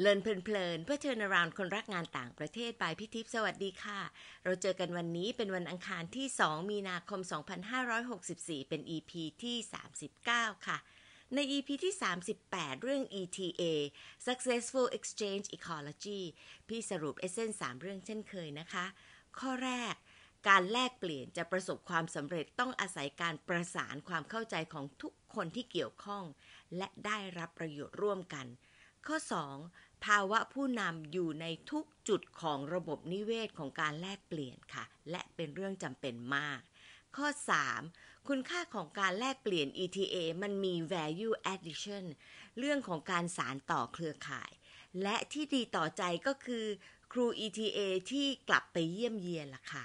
เลินเพลินๆเพื่อเชิญรานคนรักงานต่างประเทศบายพิทิพสวัสดีค่ะ เราเจอกันวันนี้เป็นวันอังคารที่ 2 มีนาคม 2564 เป็น EP ที่ 39 ค่ะ ใน EP ที่ 38 เรื่อง ETA Successful Exchange Ecology พี่สรุปเอเซน3เรื่องเช่นเคยนะคะ ข้อแรก การแลกเปลี่ยนจะประสบความสำเร็จต้องอาศัยการประสานความเข้าใจของทุกคนที่เกี่ยวข้อง และได้รับประโยชน์ร่วมกัน ข้อ 2. ภาวะผู้นำอยู่ในทุกจุดของระบบนิเวศของการแลกเปลี่ยนค่ะ และเป็นเรื่องจำเป็นมาก ข้อ 3. คุณค่าของการแลกเปลี่ยน ETA มันมี value addition เรื่องของการสารต่อเครือข่าย และที่ดีต่อใจก็คือ ครู ETA ที่กลับไปเยี่ยมเยียนล่ะค่ะ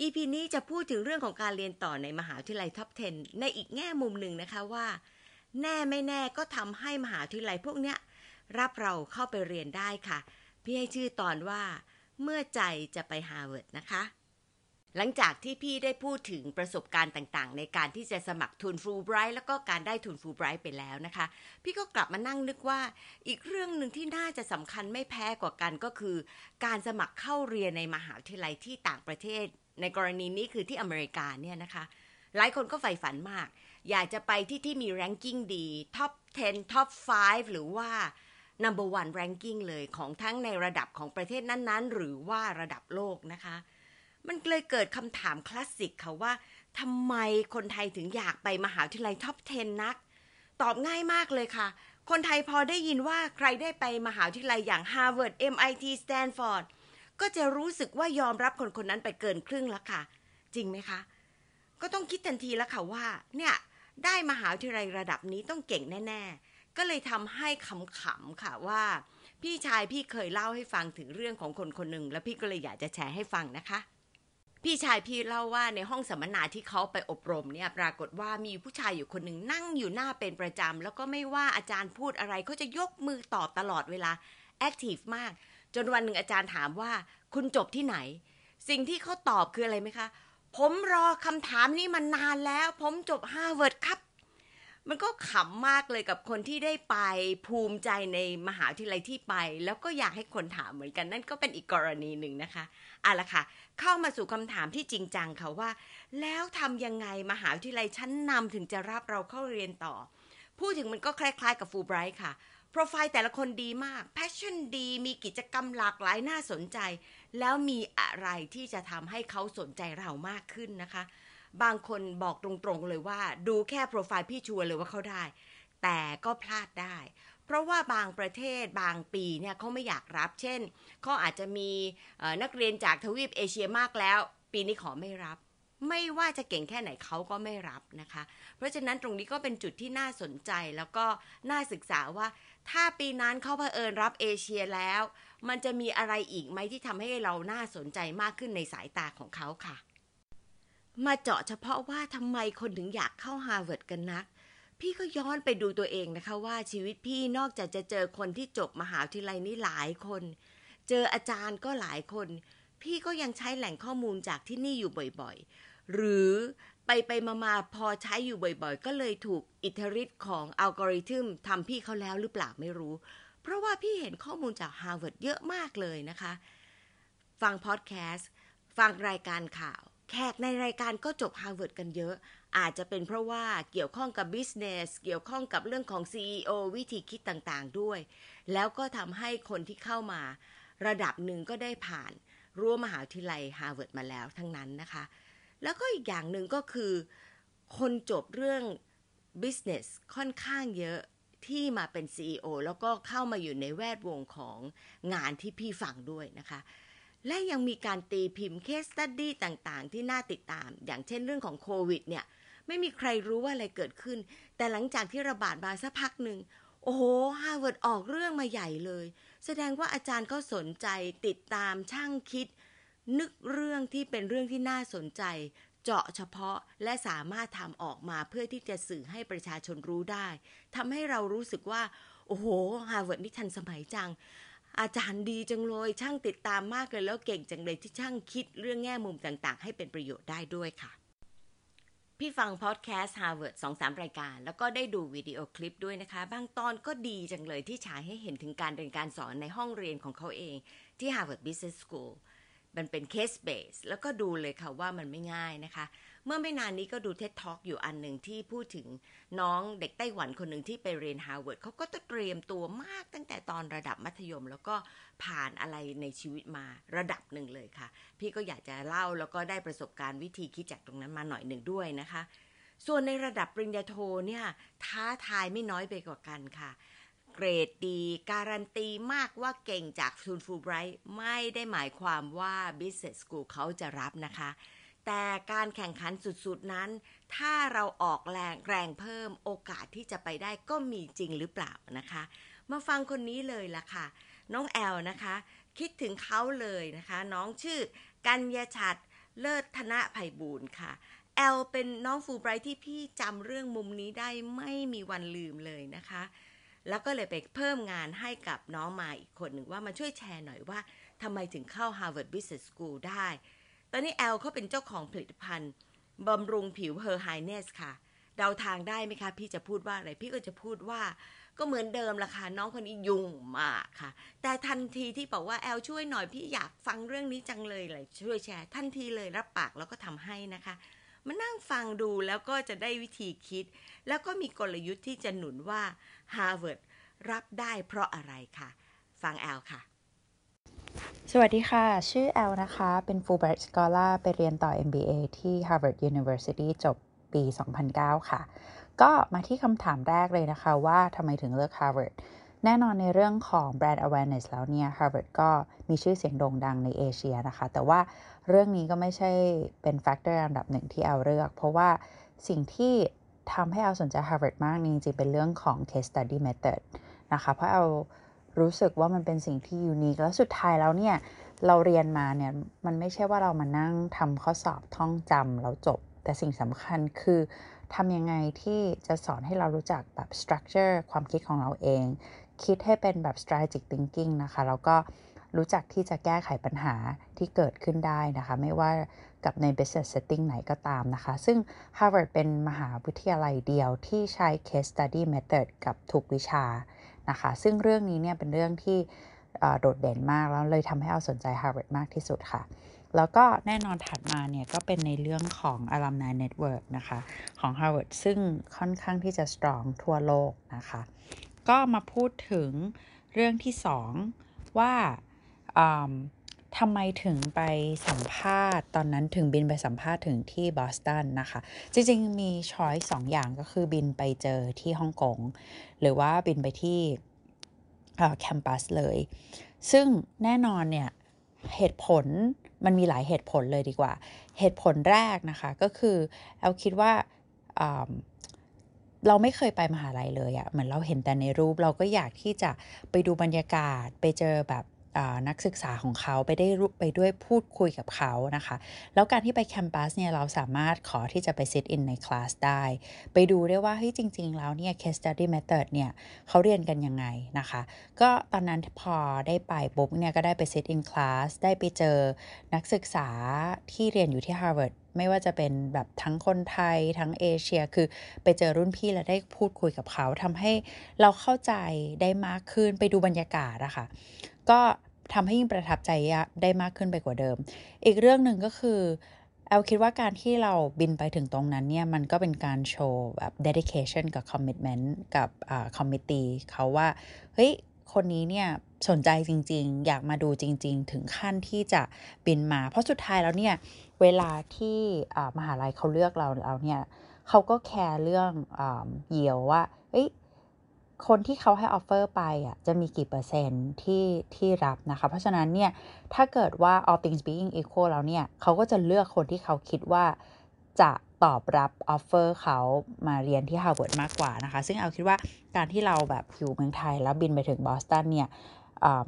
EP นี้จะพูดถึงเรื่องของการเรียนต่อในมหาวิทยาลัยท็อป 10 ในอีกแง่มุมหนึ่งนะคะว่า แน่ไม่แน่ก็ทำให้มหาวิทยาลัยพวกเนี้ย รับเราเข้าไปเรียนได้ค่ะ พี่ให้ชื่อตอนว่า เมื่อใจจะไปฮาร์วาร์ดนะคะ หลังจากที่พี่ได้พูดถึงประสบการณ์ต่างๆ ในการที่จะสมัครทุนฟูไบรท์แล้วก็การได้ทุนฟูไบรท์ไปแล้วนะคะ พี่ก็กลับมานั่งนึกว่า อีกเรื่องหนึ่งที่น่าจะสำคัญไม่แพ้กว่ากันก็คือ การสมัครเข้าเรียนในมหาวิทยาลัยที่ต่างประเทศ ในกรณีนี้คือที่อเมริกาเนี่ยนะคะ หลายคนก็ใฝ่ฝันมากอยากจะไปที่ที่มี ranking ดี top 10 top 5 หรือว่า number one ranking เลยของทั้งในระดับของประเทศนั้นๆ หรือว่าระดับโลกนะคะ มันเลยเกิดคำถามคลาสสิกค่ะว่าทำไมคนไทยถึงอยากไปมหาวิทยาลัย top 10 นัก ตอบง่ายมากเลยค่ะ คนไทยพอได้ยินว่าใครได้ไปมหาวิทยาลัยอย่าง Harvard MIT Stanford ก็จะรู้สึกว่ายอมรับคนคนนั้นไปเกินครึ่งแล้วค่ะ จริงไหมคะ ก็ต้องคิดทันทีแล้วค่ะว่า เนี่ยได้มหาวิทยาลัยระดับนี้ต้องเก่งแน่ ๆ ก็เลยทำให้ขำๆค่ะว่า พี่ชายพี่เคยเล่าให้ฟังถึงเรื่องของคนคนหนึ่งแล้วพี่ก็เลยอยากจะแชร์ให้ฟังนะคะ พี่ชายพี่เล่าว่าในห้องสัมมนาที่เขาไปอบรมเนี่ยปรากฏว่ามีผู้ชายอยู่คนหนึ่งนั่งอยู่หน้าเป็นประจำแล้วก็ไม่ว่าอาจารย์พูดอะไรเขาจะยกมือตอบตลอดเวลาactive มาก จนวันหนึ่งอาจารย์ถามว่า คุณจบที่ไหน สิ่งที่เขาตอบคืออะไรไหมคะ ผมรอคำถามนี้มานานแล้ว ผมจบฮาร์วาร์ดครับ มันก็ขำมากเลยกับคนที่ได้ไปภูมิใจในมหาวิทยาลัยที่ไป แล้วก็อยากให้คนถามเหมือนกันนั่นก็เป็นอีกกรณีหนึ่งนะคะเอาละค่ะ เข้ามาสู่คำถามที่จริงจังค่ะว่า แล้วทำยังไงมหาวิทยาลัยชั้นนำถึงจะรับเราเข้าเรียนต่อ พูดถึงมันก็คล้าย ๆ กับฟูไบรท์ค่ะโปรไฟล์แต่ละคนดีมาก passion ดี มีกิจกรรมหลากหลายน่าสนใจ แล้วมีอะไรที่จะทำให้เขาสนใจเรามากขึ้นนะคะ บางคนบอกตรงๆเลยว่า ดูแค่โปรไฟล์พี่ sure เลยว่าเขาได้ แต่ก็พลาดได้ เพราะว่าบางประเทศบางปีเนี่ยเขาไม่อยากรับ เช่นเขาอาจจะมีนักเรียนจากทวีปเอเชียมากแล้ว ปีนี้ขอไม่รับ ไม่ว่าจะเก่งแค่ไหนเขาก็ไม่รับนะคะ เพราะฉะนั้นตรงนี้ก็เป็นจุดที่น่าสนใจแล้วก็น่าศึกษาว่าถ้าปีนั้นเขาเผอิญรับเอเชียแล้ว มันจะมีอะไรอีกไหมที่ทำให้เราน่าสนใจมากขึ้นในสายตาของเขาค่ะ มาเจาะเฉพาะว่าทำไมคนถึงอยากเข้าฮาร์วาร์ดกันนัก พี่ก็ย้อนไปดูตัวเองนะคะว่าชีวิตพี่นอกจากจะเจอคนที่จบมหาวิทยาลัยนี้หลายคน เจออาจารย์ก็หลายคน พี่ก็ยังใช้แหล่งข้อมูลจากที่นี่อยู่บ่อยๆ หรือไปไปมาๆพอใช้อยู่บ่อยๆ ก็เลยถูกอิทธิฤทธิ์ของอัลกอริทึมทำพี่เขาแล้วหรือเปล่าไม่รู้ เพราะว่าพี่เห็นข้อมูลจากฮาร์วาร์ดเยอะมากเลยนะคะ ฟังพอดแคสต์ ฟังรายการข่าว แขกในรายการก็จบฮาร์วาร์ดกันเยอะ อาจจะเป็นเพราะว่าเกี่ยวข้องกับ business เกี่ยวข้องกับเรื่องของ CEO วิธีคิดต่างๆด้วย แล้วก็ทำให้คนที่เข้ามา ระดับหนึ่งก็ได้ผ่านรั้วมหาวิทยาลัยฮาร์วาร์ดมาแล้วทั้งนั้นนะคะ แล้วก็อีกอย่างหนึ่งก็คือ คนจบเรื่อง business ค่อนข้างเยอะที่มาเป็น CEO แล้วก็เข้ามาอยู่ในแวดวงของงานที่พี่ฟังด้วยนะคะ และยังมีการตีพิมพ์ case study ต่างๆ ที่น่าติดตาม อย่างเช่นเรื่องของโควิดเนี่ย ไม่มีใครรู้ว่าอะไรเกิดขึ้น แต่หลังจากที่ระบาดมาสักพักหนึ่ง โอ้โหฮาร์วาร์ดออกเรื่องมาใหญ่เลย แสดงว่าอาจารย์ก็สนใจติดตามช่างคิด นึกเรื่องที่เป็นเรื่องที่น่าสนใจ เจาะเฉพาะและสามารถทำออกมาเพื่อที่จะสื่อให้ประชาชนรู้ได้ทำให้เรารู้สึกว่าโอ้โหฮาร์วาร์ดนี่ทันสมัยจัง อาจารย์ดีจังเลยช่างติดตามมากเลยแล้วเก่งจังเลยที่ช่างคิดเรื่องแง่มุมต่างๆ ให้เป็นประโยชน์ได้ด้วยค่ะ พี่ฟังพอดแคสต์ Harvard สองสามรายการ แล้วก็ได้ดูวิดีโอคลิปด้วยนะคะ บางตอนก็ดีจังเลยที่ฉายให้เห็นถึงการเรียนการสอนในห้องเรียนของเขาเองที่ Harvard Business School มันเป็น case base แล้วก็ดูเลยค่ะว่ามันไม่ง่ายนะคะ เมื่อไม่นานนี้ก็ดู TED Talk อยู่อันหนึ่งที่พูดถึงน้องเด็กไต้หวันคนหนึ่งที่ไปเรียน Harvard เขาก็ต้องเตรียมตัวมากตั้งแต่ตอนระดับมัธยม แล้วก็ผ่านอะไรในชีวิตมาระดับหนึ่งเลยค่ะ พี่ก็อยากจะเล่าแล้วก็ได้ประสบการณ์วิธีคิดจากตรงนั้นมาหน่อยหนึ่งด้วยนะคะ ส่วนในระดับปริญญาโทเนี่ยท้าทายไม่น้อยไปกว่ากันค่ะ เกรดดี การันตีมากว่าเก่งจากทูนฟูไบรท์ไม่ได้หมายความว่า Business School เขาจะรับนะคะ แต่การแข่งขันสุดๆนั้น ถ้าเราออกแรงแรงเพิ่มโอกาสที่จะไปได้ก็มีจริงหรือเปล่านะคะ มาฟังคนนี้เลยล่ะค่ะ น้องแอลนะคะ คิดถึงเขาเลยนะคะ น้องชื่อ กัญญาชัดเลิศธนภัยบูรณ์ค่ะแอลเป็นน้องฟูไบรท์ที่พี่จำเรื่องมุมนี้ได้ไม่มีวันลืมเลยนะคะ แล้วก็เลยไปเพิ่มงานให้กับน้องมาอีกคนหนึ่งว่ามาช่วยแชร์หน่อยว่าทำไมถึงเข้า Harvard Business School ได้ ตอนนี้แอลเขาเป็นเจ้าของผลิตภัณฑ์บำรุงผิว Her Highness ค่ะ เดาทางได้ไหมคะ พี่จะพูดว่าอะไร พี่ก็จะพูดว่าก็เหมือนเดิมละค่ะน้องคนนี้ยุ่งมากค่ะ แต่ทันทีที่บอกว่าแอลช่วยหน่อยพี่อยากฟังเรื่องนี้จังเลยเลยช่วยแชร์ ทันทีเลยรับปากแล้วก็ทำให้นะคะมานั่งฟังดูแล้วก็จะได้วิธีคิด แล้วก็มีกลยุทธ์ที่จะหนุนว่า Harvard รับได้เพราะอะไรคะฟังแอลค่ะ สวัสดีค่ะ ชื่อแอลนะคะ เป็น Fulbright Scholar ไปเรียนต่อ MBA ที่ Harvard University จบปี 2009 ค่ะ ก็มาที่คำถามแรกเลยนะคะว่าทำไมถึงเลือก Harvard แน่นอนในเรื่องของ brand awareness แล้วเนี่ย Harvard ก็มีชื่อเสียงโด่งดังในเอเชียนะคะ แต่ว่าเรื่องนี้ก็ไม่ใช่เป็น factor อันดับหนึ่งที่แอลเลือก เพราะว่าสิ่งที่ ทำให้แอลสนใจ Harvard มากจริงๆเป็นเรื่องของ case study method นะคะเพราะแอลรู้สึกว่ามันเป็นสิ่งที่ unique แล้วสุดท้ายแล้วเนี่ย เราเรียนมาเนี่ย มันไม่ใช่ว่าเรามานั่งทำข้อสอบท่องจำแล้วจบ แต่สิ่งสำคัญคือทำยังไงที่จะสอนให้เรารู้จักแบบ structure ความคิดของเราเอง คิดให้เป็นแบบ strategic thinking นะคะ แล้วก็ รู้จักที่จะแก้ไขปัญหาที่เกิดขึ้นได้นะคะ ไม่ว่ากับใน business setting ไหนก็ตามนะคะ ซึ่ง Harvard เป็นมหาวิทยาลัยเดียวที่ใช้ case study method กับทุกวิชานะคะ ซึ่งเรื่องนี้เนี่ยเป็นเรื่องที่โดดเด่นมากแล้วเลยทำให้เอาสนใจ Harvard มากที่สุดค่ะ แล้วก็แน่นอนถัดมาเนี่ยก็เป็นในเรื่องของ alumni network นะคะของ Harvard ซึ่งค่อนข้างที่จะ strong ทั่วโลกนะคะ ก็มาพูดถึงเรื่องที่สองว่า ทำไมถึงไปสัมภาษณ์ ตอนนั้นถึงบินไปสัมภาษณ์ถึงที่บอสตันนะคะ จริงๆ มีช้อยสองอย่างก็คือบินไปเจอที่ฮ่องกงหรือว่าบินไปที่แคมปัสเลย ซึ่งแน่นอนเนี่ยเหตุผลมันมีหลายเหตุผลเลยดีกว่า เหตุผลแรกนะคะก็คือเราคิดว่าเราไม่เคยไปมหาลัยเลยอะเหมือนเราเห็นแต่ในรูปเราก็อยากที่จะไปดูบรรยากาศไปเจอแบบ นักศึกษาของเขาไปได้ไปด้วยพูดคุยกับเขานะคะ แล้วการที่ไปแคมปัสเนี่ยเราสามารถขอที่จะไป sit in ในคลาสได้ ไปดูได้ว่าเฮ้ยจริง ๆ แล้วเนี่ย case study method เนี่ยเขาเรียนกันยังไงนะคะ ก็ตอนนั้นพอได้ไปปุ๊บเนี่ยก็ได้ไป sit in class ได้ไปเจอนักศึกษาที่เรียนอยู่ที่ Harvard ไม่ว่าจะเป็นแบบทั้งคนไทยทั้งเอเชีย คือไปเจอรุ่นพี่แล้วได้พูดคุยกับเขาทำให้เราเข้าใจได้มากขึ้นไปดูบรรยากาศอะคะ่ะก็ ทำให้ยิ่งประทับใจได้มากขึ้นไปกว่าเดิม อีกเรื่องหนึ่งก็คือแอลคิดว่าการที่เราบินไปถึงตรงนั้นเนี่ย มันก็เป็นการโชว์แบบ dedication กับ commitment กับอ่า committee เขาว่า เฮ้ย คนนี้เนี่ยสนใจจริง ๆ อยากมาดูจริง ๆ ถึงขั้นที่จะบินมา เพราะสุดท้ายแล้วเนี่ย เวลาที่มหาลัยเขาเลือกเราเราเนี่ยเขาก็แคร์เรื่องเยียวว่าเฮ้ย คนที่เขาให้ offer ไปอะจะมีกี่เปอร์เซ็นต์ที่ที่รับนะคะ เพราะฉะนั้นเนี่ย ถ้าเกิดว่า all things being equal แล้วเนี่ย เขาก็จะเลือกคนที่เขาคิดว่าจะตอบรับ offer เขามาเรียนที่ Harvard มากกว่านะคะ ซึ่งแอลคิดว่าการที่เราแบบอยู่เมืองไทยแล้วบินไปถึงบอสตันเนี่ย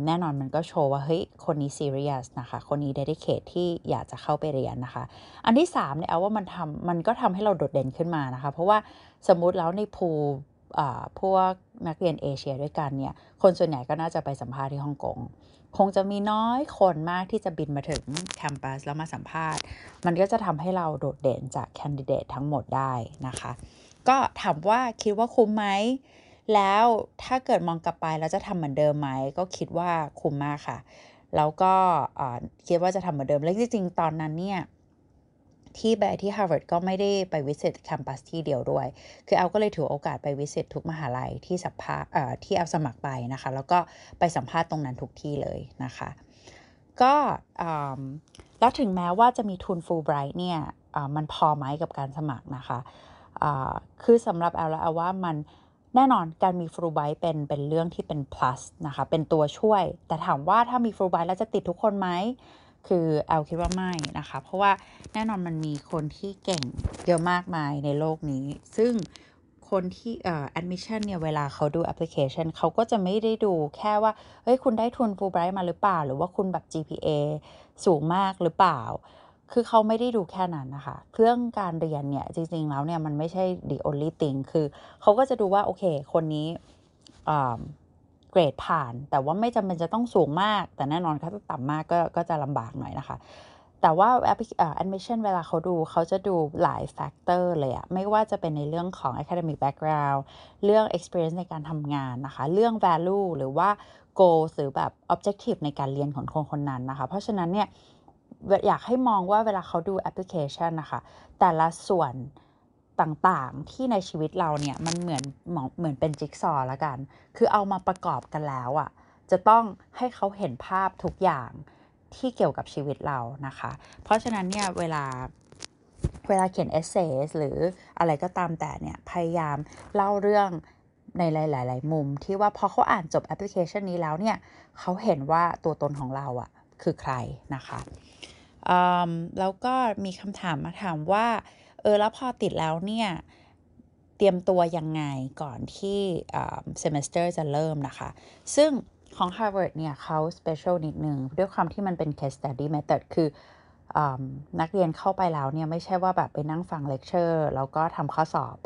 แน่นอนมันก็โชว์ว่า เฮ้ย คนนี้ serious นะคะ คนนี้ dedicate ที่อยากจะเข้าไปเรียนนะคะ อันที่3เนี่ยแอลว่ามันทำมันก็ทำให้เราโดดเด่นขึ้นมานะคะ เพราะว่าสมมุติแล้วใน pool พวกนักเรียนเอเชียด้วยกันเนี่ย คนส่วนใหญ่ก็น่าจะไปสัมภาษณ์ที่ฮ่องกง คงจะมีน้อยคนมากที่จะบินมาถึงแคมปัสแล้วมาสัมภาษณ์ มันก็จะทำให้เราโดดเด่นจากแคนดิเดตทั้งหมดได้นะคะ ก็ถามว่าคิดว่าคุ้มไหม แล้วถ้าเกิดมองกลับไปแล้วจะทำเหมือนเดิมไหม ก็คิดว่าคุ้มมากค่ะ แล้วก็คิดว่าจะทำเหมือนเดิม และจริงๆ ตอนนั้นเนี่ย ที่ไปที่ Harvard ก็ไม่ได้ไปวิสิตแคมปัสที่เดียวด้วย คือแอลก็เลยถือโอกาสไป visit ทุกมหาลัยที่สัมภาษณ์ที่แอลสมัครไปนะคะ แล้วก็ไปสัมภาษณ์ตรงนั้นทุกที่เลยนะคะ ก็แล้วถึงแม้ว่าจะมีทุนฟูลไบรท์เนี่ยมันพอไหมกับการสมัครนะคะคือสำหรับแอลแล้วว่ามันแน่นอนการมีฟูลไบรท์เป็นเป็นเรื่องที่เป็น plus นะคะ เป็นตัวช่วย แต่ถามว่าถ้ามีฟูลไบรท์แล้วจะติดทุกคนไหม คือแอลคิดว่าไม่นะคะ เพราะว่าแน่นอนมันมีคนที่เก่งเยอะมากมายในโลกนี้ ซึ่งคนที่เอ่อ admission เนี่ย เวลาเขาดู application เขาก็จะไม่ได้ดูแค่ว่า เฮ้ย คุณได้ทุน Fulbright มาหรือเปล่า หรือว่าคุณแบบ GPA สูงมากหรือเปล่า คือเขาไม่ได้ดูแค่นั้นนะคะ เรื่องการเรียนเนี่ย จริง ๆ แล้วเนี่ย มันไม่ใช่ the only thing คือเขาก็จะดูว่า โอเค คนนี้ รดผ่าน แต่ว่าไม่จำเป็นจะต้องสูงมาก แต่แน่นอนถ้าต่ำมากก็ก็จะลำบากหน่อยนะคะ แต่ว่า admission เวลาเขาดูเขาจะดูหลายแฟกเตอร์เลยอะไม่ว่าจะเป็นในเรื่องของ academic background เรื่อง experience ในการทำงานนะคะ เรื่อง value หรือว่า goal หรือแบบ objective ในการเรียนของคนคนนั้นนะคะ เพราะฉะนั้นเนี่ยอยากให้มองว่าเวลาเขาดู application นะคะ แต่ละส่วน ต่างๆ ที่ในชีวิตเราเนี่ยมันเหมือนเหมือนเป็นจิ๊กซอละกัน คือเอามาประกอบกันแล้วอะ่ะจะต้องให้เขาเห็นภาพทุกอย่างที่เกี่ยวกับชีวิตเรานะคะ เพราะฉะนั้นเนี่ยเวลาเวลาเขียนเอเซสหรืออะไรก็ตามแต่เนี่ยพยายามเล่าเรื่องในหลาย ๆ มุมที่ว่าพอเขาอ่านจบแอปพลิเคชันนี้แล้วเนี่ยเขาเห็นว่าตัวตนของเราอะคือใครนะคะแล้วก็มีคำถามมาถามว่า อแล้วพอติดแล้วเนี่ยเตรียมตัวยังไงก่อนที่ semester จะเริ่มนะคะ ซึ่งของ Harvard เนี่ยเขา special นิดนึงด้วยความที่มันเป็น case study method คือนักเรียนเข้าไปแล้วเนี่ยไม่ใช่ว่าแบบไปนั่งฟังเลคเชอร์แล้วก็ทำข้อสอบ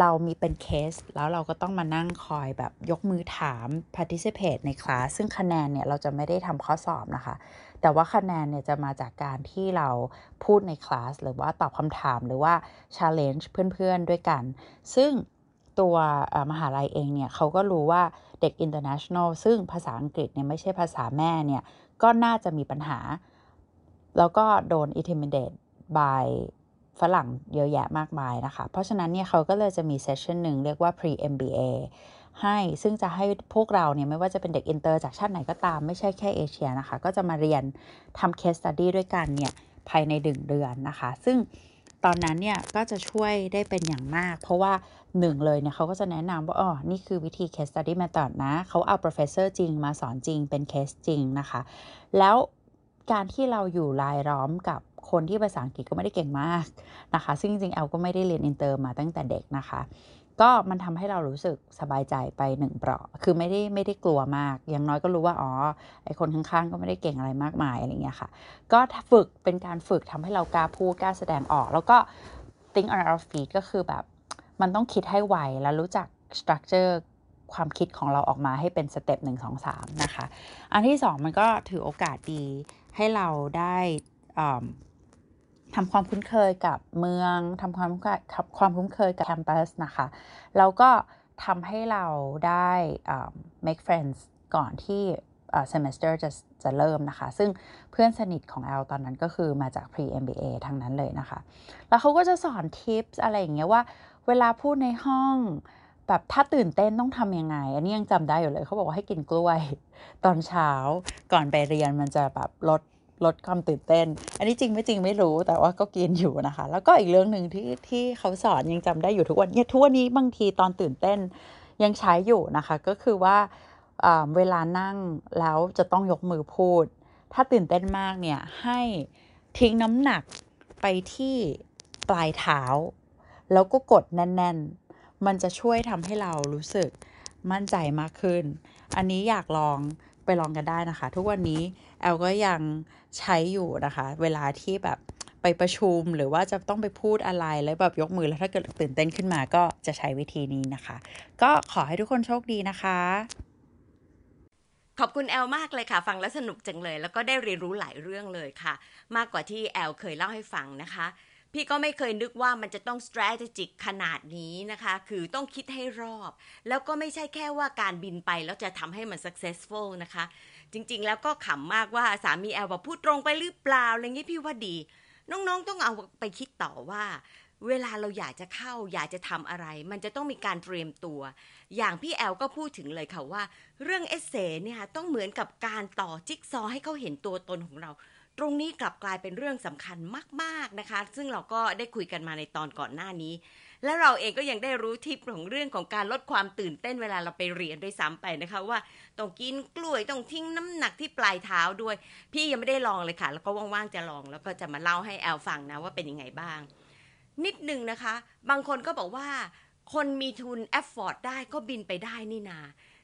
เรามีเป็นเคส แล้วเราก็ต้องมานั่งคอยแบบยกมือถาม participate ในคลาสซึ่งคะแนนเนี่ยเราจะไม่ได้ทำข้อสอบนะคะ แต่ว่าคะแนนเนี่ยจะมาจากการที่เราพูดในคลาสหรือว่าตอบคำถามหรือว่า challenge เพื่อนๆด้วยกัน ซึ่งตัวมหาลัยเองเนี่ยเขาก็รู้ว่าเด็ก international ซึ่งภาษาอังกฤษเนี่ยไม่ใช่ภาษาแม่เนี่ย ก็น่าจะมีปัญหา แล้วก็โดน intimidate by ฝรั่งเยอะแยะมากมายนะคะ เพราะฉะนั้นเนี่ยเขาก็เลยจะมี session หนึ่งเรียกว่า pre MBA ให้ซึ่งจะให้พวกเราเนี่ยไม่ว่าจะเป็นเด็กอินเตอร์จากชาติไหนก็ตามไม่ใช่แค่เอเชียนะคะ ก็จะมาเรียนทำ case study ด้วยกันเนี่ยภายในหนึ่งเดือนนะคะ ซึ่งตอนนั้นเนี่ยก็จะช่วยได้เป็นอย่างมาก เพราะว่าหนึ่งเลยเนี่ยเขาก็จะแนะนำว่าอ๋อนี่คือวิธี case study method นะเขาเอา professor จริงมาสอนจริงเป็นเคสจริงนะคะ แล้วการที่เราอยู่รายล้อมกับคนที่ภาษาอังกฤษก็ไม่ได้เก่งมากนะคะ ซึ่งจริงๆแอลก็ไม่ได้เรียนอินเตอร์มาตั้งแต่เด็กนะคะ ก็มันทำให้เรารู้สึกสบายใจไปหนึ่งเปราะ คือไม่ได้ไม่ได้กลัวมาก อย่างน้อยก็รู้ว่าอ๋อไอคนข้างๆ ก็ไม่ได้เก่งอะไรมากมายอะไรเงี้ยค่ะ ก็ฝึกเป็นการฝึกทำให้เรากล้าพูดกล้าแสดงออก แล้วก็ think on our feet ก็คือแบบมันต้องคิดให้ไวแล้วรู้จัก structure ความคิดของเราออกมาให้เป็นสเต็ปหนึ่งสองสามนะคะ อันที่สองมันก็ถือโอกาสดีให้เราได้ ทำความคุ้นเคยกับเมืองทำความความคุ้นเคยกับแคมปัสนะคะ แล้วก็ทำให้เราได้ make friends ก่อนที่ semester จะจะเริ่มนะคะ ซึ่งเพื่อนสนิทของแอลตอนนั้นก็คือมาจาก pre MBA ทั้งนั้นเลยนะคะ แล้วเขาก็จะสอนทิปส์อะไรอย่างเงี้ยว่า เวลาพูดในห้องแบบถ้าตื่นเต้นต้องทำยังไง อันนี้ยังจำได้อยู่เลย เขาบอกว่าให้กินกล้วย ตอนเช้าก่อนไปเรียนมันจะแบบลด ลดความตื่นเต้น อันนี้จริงไม่จริงไม่รู้แต่ว่าก็กินอยู่นะคะ แล้วก็อีกเรื่องหนึ่งที่ที่เขาสอนยังจำได้อยู่ทุกวันเนี่ยทุกวันนี้บางทีตอนตื่นเต้นยังใช้อยู่นะคะ ก็คือว่าเวลานั่งแล้วจะต้องยกมือพูด ถ้าตื่นเต้นมากเนี่ยให้ทิ้งน้ำหนักไปที่ปลายเท้า แล้วก็กดแน่น ๆ มันจะช่วยทำให้เรารู้สึกมั่นใจมากขึ้น อันนี้อยากลองไปลองกันได้นะคะ ทุกวันนี้ แอลก็ยังใช้อยู่นะคะ เวลาที่แบบไปประชุมหรือว่าจะต้องไปพูดอะไรแล้วแบบยกมือแล้วถ้าเกิดตื่นเต้นขึ้นมาก็จะใช้วิธีนี้นะคะ ก็ขอให้ทุกคนโชคดีนะคะ ขอบคุณแอลมากเลยค่ะ ฟังแล้วสนุกจังเลย แล้วก็ได้เรียนรู้หลายเรื่องเลยค่ะ มากกว่าที่แอลเคยเล่าให้ฟังนะคะพี่ก็ไม่เคยนึกว่ามันจะต้อง strategic ขนาดนี้นะคะ คือต้องคิดให้รอบ แล้วก็ไม่ใช่แค่ว่าการบินไปแล้วจะทำให้มัน successful นะคะ จริง ๆ แล้วก็ขำมากว่าสามีแอลบอกพูดตรงไปหรือเปล่าอะไรงี้พี่ว่าดี น้องๆต้องเอาไปคิดต่อว่า เวลาเราอยากจะเข้า อยากจะทำอะไร มันจะต้องมีการเตรียมตัว อย่างพี่แอลก็พูดถึงเลยค่ะว่า เรื่องเอเซเนี่ยต้องเหมือนกับการต่อจิ๊กซอว์ให้เขาเห็นตัวตนของเรา ตรงนี้กลับกลายเป็นเรื่องสำคัญมากๆนะคะ ซึ่งเราก็ได้คุยกันมาในตอนก่อนหน้านี้ และเราเองก็ยังได้รู้ทิปของเรื่องของการลดความตื่นเต้นเวลาเราไปเรียนด้วยซ้ำไปนะคะว่าต้องกินกล้วยต้องทิ้งน้ำหนักที่ปลายเท้าด้วย พี่ยังไม่ได้ลองเลยค่ะ แล้วก็ว่างๆจะลอง แล้วก็จะมาเล่าให้แอลฟังนะว่าเป็นยังไงบ้าง นิดหนึ่งนะคะ บางคนก็บอกว่า คนมีทุน afford ได้ก็บินไปได้นี่นา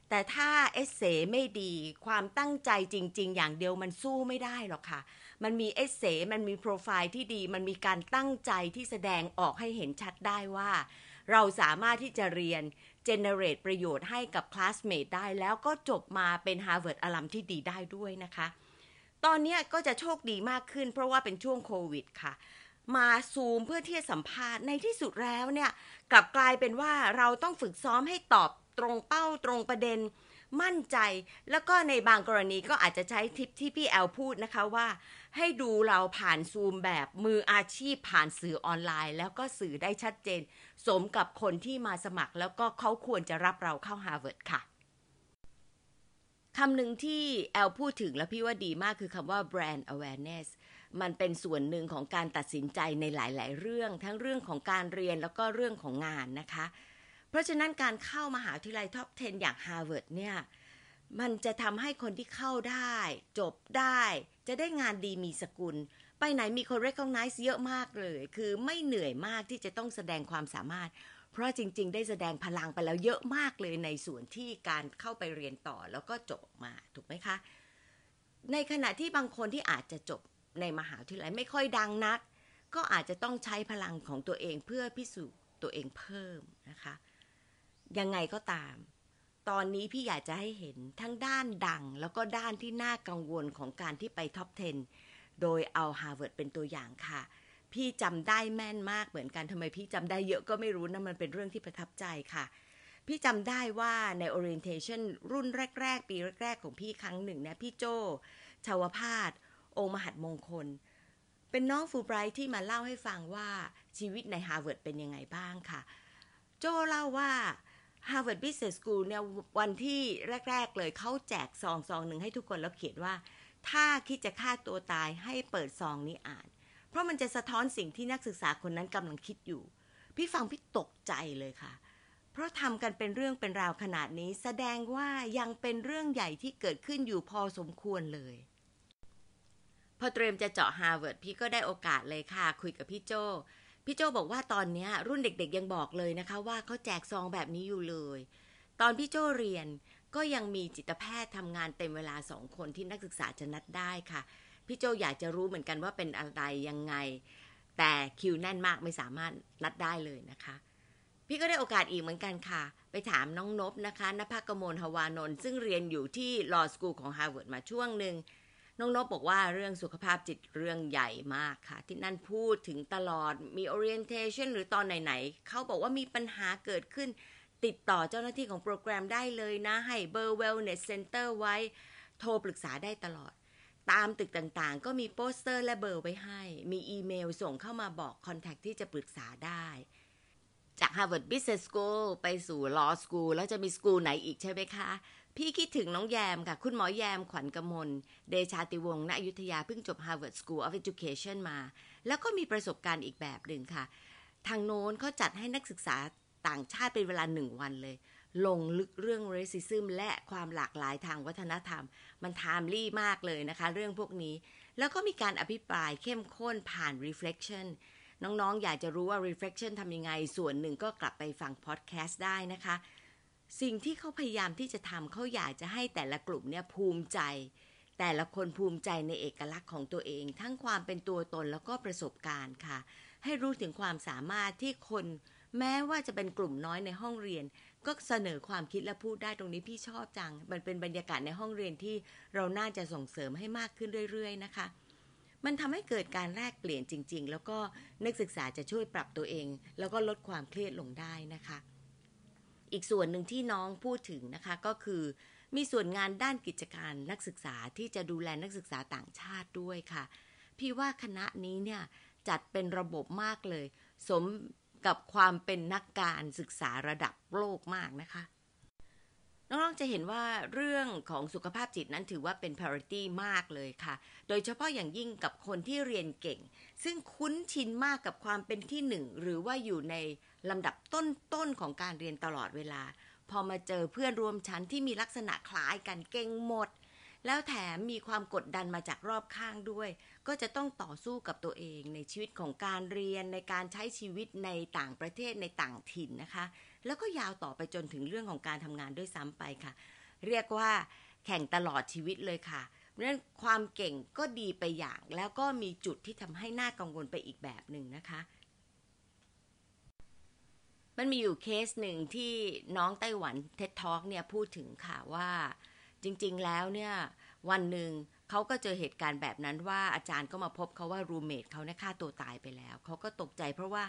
แต่ถ้า essay ไม่ดี ความตั้งใจจริง ๆ อย่างเดียวมันสู้ไม่ได้หรอกค่ะ มันมี essay มันมีโปรไฟล์ที่ดี มันมีการตั้งใจที่แสดงออกให้เห็นชัดได้ว่า เราสามารถที่จะเรียน generate ประโยชน์ให้กับ classmate ได้แล้วก็จบมาเป็น Harvard alum ที่ดีได้ด้วยนะคะ ตอนนี้ก็จะโชคดีมากขึ้น เพราะว่าเป็นช่วงโควิดค่ะ มาซูมเพื่อที่จะสัมภาษณ์ในที่สุดแล้วเนี่ย กลับกลายเป็นว่าเราต้องฝึกซ้อมให้ตอบตรงเป้าตรงประเด็น มั่นใจ แล้วก็ในบางกรณีก็อาจจะใช้ทิปที่พี่แอลพูดนะคะว่า ให้ดูเราผ่านซูมแบบมืออาชีพผ่านสื่อออนไลน์ แล้วก็สื่อได้ชัดเจน สมกับคนที่มาสมัคร แล้วก็เขาควรจะรับเราเข้าฮาร์วาร์ดค่ะคำหนึ่งที่แอลพูดถึงแล้วพี่ว่าดีมากคือคำว่า brand awareness มันเป็นส่วนหนึ่งของการตัดสินใจในหลาย ๆ เรื่อง ทั้งเรื่องของการเรียนแล้วก็เรื่องของงานนะคะ เพราะฉะนั้นการเข้ามหาวิทยาลัยท็อป 10 อย่าง Harvard เนี่ย มันจะทำให้คนที่เข้าได้ จบได้ จะได้งานดีมีสกุล ไปไหนมีคน recognize เยอะมากเลย คือไม่เหนื่อยมากที่จะต้องแสดงความสามารถ เพราะจริง ๆ ได้แสดงพลังไปแล้วเยอะมากเลยในส่วนที่การเข้าไปเรียนต่อแล้วก็จบมาถูกไหมคะ ในขณะที่บางคนที่อาจจะจบในมหาวิทยาลัยไม่ค่อยดังนัก ก็อาจจะต้องใช้พลังของตัวเองเพื่อพิสูจน์ตัวเองเพิ่มนะคะ ยังไงก็ตาม ตอนนี้พี่อยากจะให้เห็นทั้งด้านดัง แล้วก็ด้านที่น่ากังวลของการที่ไป top 10 โดยเอาฮาร์วาร์ดเป็นตัวอย่างค่ะ พี่จำได้แม่นมากเหมือนกันทำไมพี่จำได้เยอะก็ไม่รู้นะมันเป็นเรื่องที่ประทับใจค่ะ พี่จำได้ว่าใน orientation รุ่นแรก ๆ ปีแรก ๆ ของพี่ครั้งหนึ่งนะพี่โจชาวพาดองค์มหัดมงคล เป็นน้องฟูไบรท์ที่มาเล่าให้ฟังว่าชีวิตในฮาร์วาร์ดเป็นยังไงบ้างค่ะ โจเล่าว่า Harvard Business School เนี่ยวันที่แรก ๆ เลยเขาแจกซองซองหนึ่งให้ทุกคนแล้วเขียนว่า ถ้าคิดจะฆ่าตัวตายให้เปิดซองนี้อ่าน เพราะมันจะสะท้อนสิ่งที่นักศึกษาคนนั้นกำลังคิดอยู่ พี่ฟังพี่ตกใจเลยค่ะ เพราะทำกันเป็นเรื่องเป็นราวขนาดนี้ แสดงว่ายังเป็นเรื่องใหญ่ที่เกิดขึ้นอยู่พอสมควรเลยพอเตรียมจะเจาะฮาร์วาร์ดพี่ก็ได้โอกาสเลยค่ะ คุยกับพี่โจ พี่โจบอกว่าตอนนี้รุ่นเด็กๆยังบอกเลยนะคะ ว่าเขาแจกซองแบบนี้อยู่เลย ตอนพี่โจเรียนก็ยังมีจิตแพทย์ทำงานเต็มเวลาสองคนที่นักศึกษาจะนัดได้ค่ะ พี่โจอยากจะรู้เหมือนกันว่าเป็นอะไรยังไง แต่คิวแน่นมากไม่สามารถนัดได้เลยนะคะ พี่ก็ได้โอกาสอีกเหมือนกันค่ะ ไปถามน้องนบนะคะนภกมลหวานนท์ซึ่งเรียนอยู่ที่ Law School ของ Harvard มาช่วงหนึ่ง น้องนบบอกว่าเรื่องสุขภาพจิตเรื่องใหญ่มากค่ะ ที่นั่นพูดถึงตลอดมี orientation หรือตอนไหนๆเขาบอกว่ามีปัญหาเกิดขึ้น ติดต่อเจ้าหน้าที่ของโปรแกรมได้เลยนะ ให้เบอร์ wellness center ไว้ โทรปรึกษาได้ตลอด ตามตึกต่างๆ ก็มีโปสเตอร์และเบอร์ไว้ให้ มีอีเมลส่งเข้ามาบอกคอนแทคที่จะปรึกษาได้จาก Harvard Business School ไปสู่ Law School แล้วจะมีสกูลไหนอีกใช่ไหมคะ พี่คิดถึงน้องแยมค่ะ คุณหมอแยมขวัญกมล เดชาติวงศ์ณอยุธยาเพิ่งจบ Harvard School of Education มา แล้วก็มีประสบการณ์อีกแบบหนึ่งค่ะ ทางโน้นเขาจัดให้นักศึกษาต่างชาติเป็นเวลาหนึ่งวันเลย ลงลึกเรื่อง racism และความหลากหลายทางวัฒนธรรม มันไทม์ลี่มากเลยนะคะ เรื่องพวกนี้ แล้วก็มีการอภิปรายเข้มข้นผ่าน reflection น้องๆ อยากจะรู้ว่า reflection ทำยังไง ส่วนหนึ่งก็กลับไปฟังพอดแคสต์ได้นะคะ สิ่งที่เขาพยายามที่จะทำเขาอยากจะให้แต่ละกลุ่มเนี่ยภูมิใจ แต่ละคนภูมิใจในเอกลักษณ์ของตัวเอง ทั้งความเป็นตัวตนแล้วก็ประสบการณ์ค่ะ ให้รู้ถึงความสามารถที่คน แม้ว่าจะเป็นกลุ่มน้อยในห้องเรียน ก็เสนอความคิดและพูดได้ตรงนี้พี่ชอบจัง มันเป็นบรรยากาศในห้องเรียนที่เราน่าจะส่งเสริมให้มากขึ้นเรื่อย ๆ นะคะมันทำให้เกิดการแลกเปลี่ยนจริง ๆ แล้วก็นักศึกษาจะช่วยปรับตัวเอง แล้วก็ลดความเครียดลงได้นะคะ อีกส่วนหนึ่งที่น้องพูดถึงนะคะก็คือ มีส่วนงานด้านกิจการนักศึกษาที่จะดูแลนักศึกษาต่างชาติด้วยค่ะ พี่ว่าคณะนี้เนี่ยจัดเป็นระบบมากเลย สมกับความเป็นนักการศึกษาระดับโลกมากนะคะ น้องๆจะเห็นว่าเรื่องของสุขภาพจิตนั้นถือว่าเป็น priority มากเลยค่ะ โดยเฉพาะอย่างยิ่งกับคนที่เรียนเก่ง ซึ่งคุ้นชินมากกับความเป็นที่หนึ่งหรือว่าอยู่ใน ลำดับต้นๆของการเรียนตลอดเวลา พอมาเจอเพื่อนร่วมชั้นที่มีลักษณะคล้ายกันเก่งหมด แล้วแถมมีความกดดันมาจากรอบข้างด้วย ก็จะต้องต่อสู้กับตัวเองในชีวิตของการเรียนในการใช้ชีวิตในต่างประเทศในต่างถิ่นนะคะ แล้วก็ยาวต่อไปจนถึงเรื่องของการทำงานด้วยซ้ำไปค่ะ เรียกว่าแข่งตลอดชีวิตเลยค่ะเพราะฉะนั้นความเก่งก็ดีไปอย่าง แล้วก็มีจุดที่ทำให้น่ากังวลไปอีกแบบหนึ่งนะคะ มันมีอยู่เคสหนึ่งที่น้องไต้หวัน TED Talk เนี่ยพูดถึงค่ะว่าจริง ๆ แล้วเนี่ยวันหนึ่งเขาก็เจอเหตุการณ์แบบนั้นว่าอาจารย์ก็มาพบเขาว่ารูเมทเขาเนี่ยฆ่าตัวตายไปแล้ว เขาก็ตกใจเพราะว่า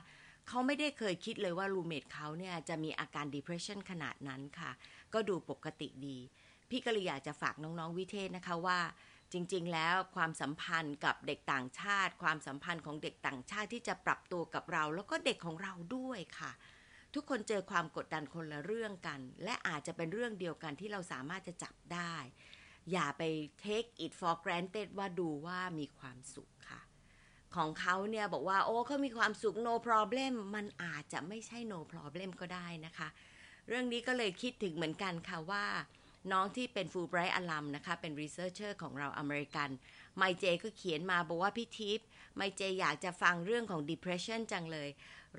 เขาไม่ได้เคยคิดเลยว่ารูเมทเขาเนี่ยจะมีอาการ depression ขนาดนั้นค่ะ ก็ดูปกติดี พี่ก็เลยอยากจะฝากน้องๆวิเทศนะคะว่า จริง ๆ แล้วความสัมพันธ์กับเด็กต่างชาติ ความสัมพันธ์ของเด็กต่างชาติที่จะปรับตัวกับเรา แล้วก็เด็กของเราด้วยค่ะ ทุกคนเจอความกดดันคนละเรื่องกัน และอาจจะเป็นเรื่องเดียวกันที่เราสามารถจะจับได้ อย่าไป take it for granted ว่าดูว่ามีความสุขค่ะ ของเขาเนี่ยบอกว่า โอ้เขามีความสุข no problem มันอาจจะไม่ใช่ no problem ก็ได้นะคะ เรื่องนี้ก็เลยคิดถึงเหมือนกันค่ะว่าน้องที่เป็น Fulbright อลัมนะคะ เป็น researcher ของเราอเมริกัน ไมเจก็เขียนมาบอกว่าพี่ทิพย์ไมเจอยากจะฟังเรื่องของ depression จังเลย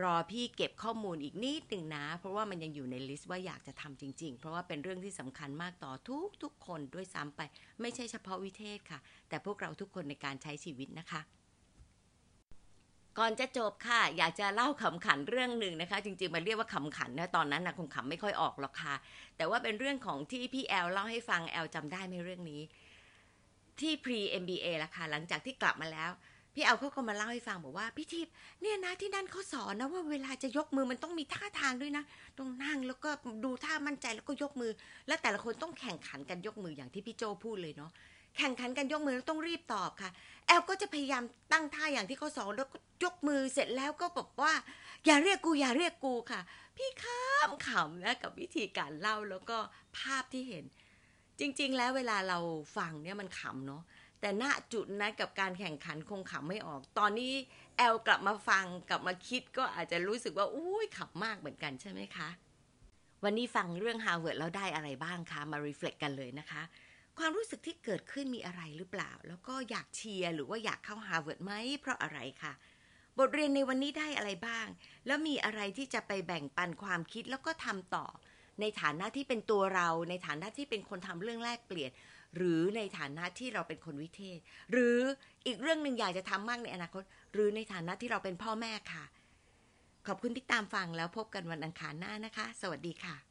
รอพี่เก็บข้อมูลอีกนิดหนึ่งนะ เพราะว่ามันยังอยู่ในลิสต์ว่าอยากจะทำจริง ๆ เพราะว่าเป็นเรื่องที่สำคัญมากต่อทุกทุกคนด้วยซ้ำไป ไม่ใช่เฉพาะวิเทศค่ะ แต่พวกเราทุกคนในการใช้ชีวิตนะคะ ก่อนจะจบค่ะ อยากจะเล่าขำขันเรื่องหนึ่งนะคะ จริงๆมันเรียกว่าขำขันนะตอนนั้นนะคงขำไม่ค่อยออกหรอกค่ะ แต่ว่าเป็นเรื่องของที่พี่แอลเล่าให้ฟังแอลจำได้ไหมเรื่องนี้ ที่ pre MBA ละค่ะหลังจากที่กลับมาแล้ว พี่แอลเขาก็มาเล่าให้ฟังบอกว่า พี่ทิพย์เนี่ยนะที่นั่นเขาสอนนะว่าเวลาจะยกมือมันต้องมีท่าทางด้วยนะต้องนั่งแล้วก็ดูท่ามั่นใจแล้วก็ยกมือ แล้วแต่ละคนต้องแข่งขันกันยกมืออย่างที่พี่โจพูดเลยเนาะแข่งขันกันยกมือแล้วต้องรีบตอบค่ะ แอลก็จะพยายามตั้งท่าอย่างที่เขาสอนแล้วก็ยกมือเสร็จแล้วก็บอกว่า อย่าเรียกกูอย่าเรียกกูค่ะ พี่ข้ามขำนะกับวิธีการเล่าแล้วก็ภาพที่เห็น จริง ๆ แล้วเวลาเราฟังเนี่ยมันขำเนาะ แต่ณจุดนั้นกับการแข่งขันคงขำไม่ออก ตอนนี้แอลกลับมาฟังกลับมาคิดก็อาจจะรู้สึกว่าอุ้ยขำมากเหมือนกันใช่ไหมคะ วันนี้ฟังเรื่องฮาร์วาร์ดแล้วได้อะไรบ้างคะมา reflect กันเลยนะคะ ความรู้สึกที่เกิดขึ้นมีอะไรหรือเปล่า แล้วก็อยากเชียร์หรือว่าอยากเข้าฮาร์วาร์ดไหมเพราะอะไรค่ะบทเรียนในวันนี้ได้อะไรบ้าง แล้วมีอะไรที่จะไปแบ่งปันความคิดแล้วก็ทำต่อ ในฐานะที่เป็นตัวเรา ในฐานะที่เป็นคนทำเรื่องแลกเปลี่ยน หรือในฐานะที่เราเป็นคนวิเทศ หรืออีกเรื่องหนึ่งอยากจะทำมากในอนาคต หรือในฐานะที่เราเป็นพ่อแม่ค่ะ ขอบคุณที่ตามฟังแล้วพบกันวันอังคารหน้านะคะ สวัสดีค่ะ